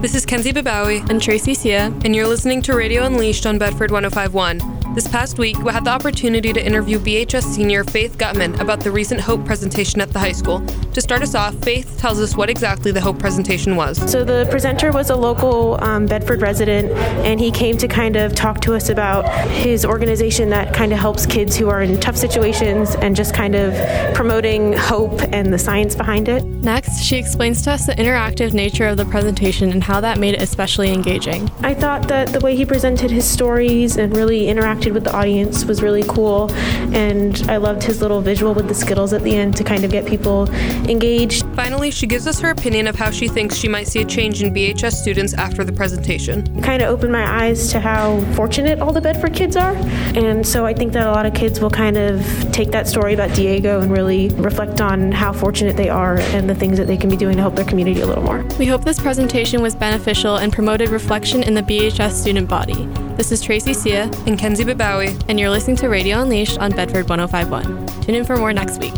This is Kenzie Babawi, and Tracy Sia, and you're listening to Radio Unleashed on Bedford 1051. This past week, we had the opportunity to interview BHS senior Faith Gutman about the recent Hope presentation at the high school. To start us off, Faith tells us what exactly the Hope presentation was. So, the presenter was a local um, Bedford resident, and he came to kind of talk to us about his organization that kind of helps kids who are in tough situations and just kind of promoting hope and the science behind it. Next, she explains to us the interactive nature of the presentation and how that made it especially engaging. I thought that the way he presented his stories and really interacted with the audience was really cool, and I loved his little visual with the Skittles at the end to kind of get people engaged. Finally, she gives us her opinion of how she thinks she might see a change in BHS students after the presentation. It kind of opened my eyes to how fortunate all the Bedford kids are, and so I think that a lot of kids will kind of take that story about Diego and really reflect on how fortunate they are and the things that they can be doing to help their community a little more. We hope this presentation was beneficial and promoted reflection in the BHS student body. This is Tracy Sia and Kenzie Babawi, and you're listening to Radio Unleashed on Bedford 1051. Tune in for more next week.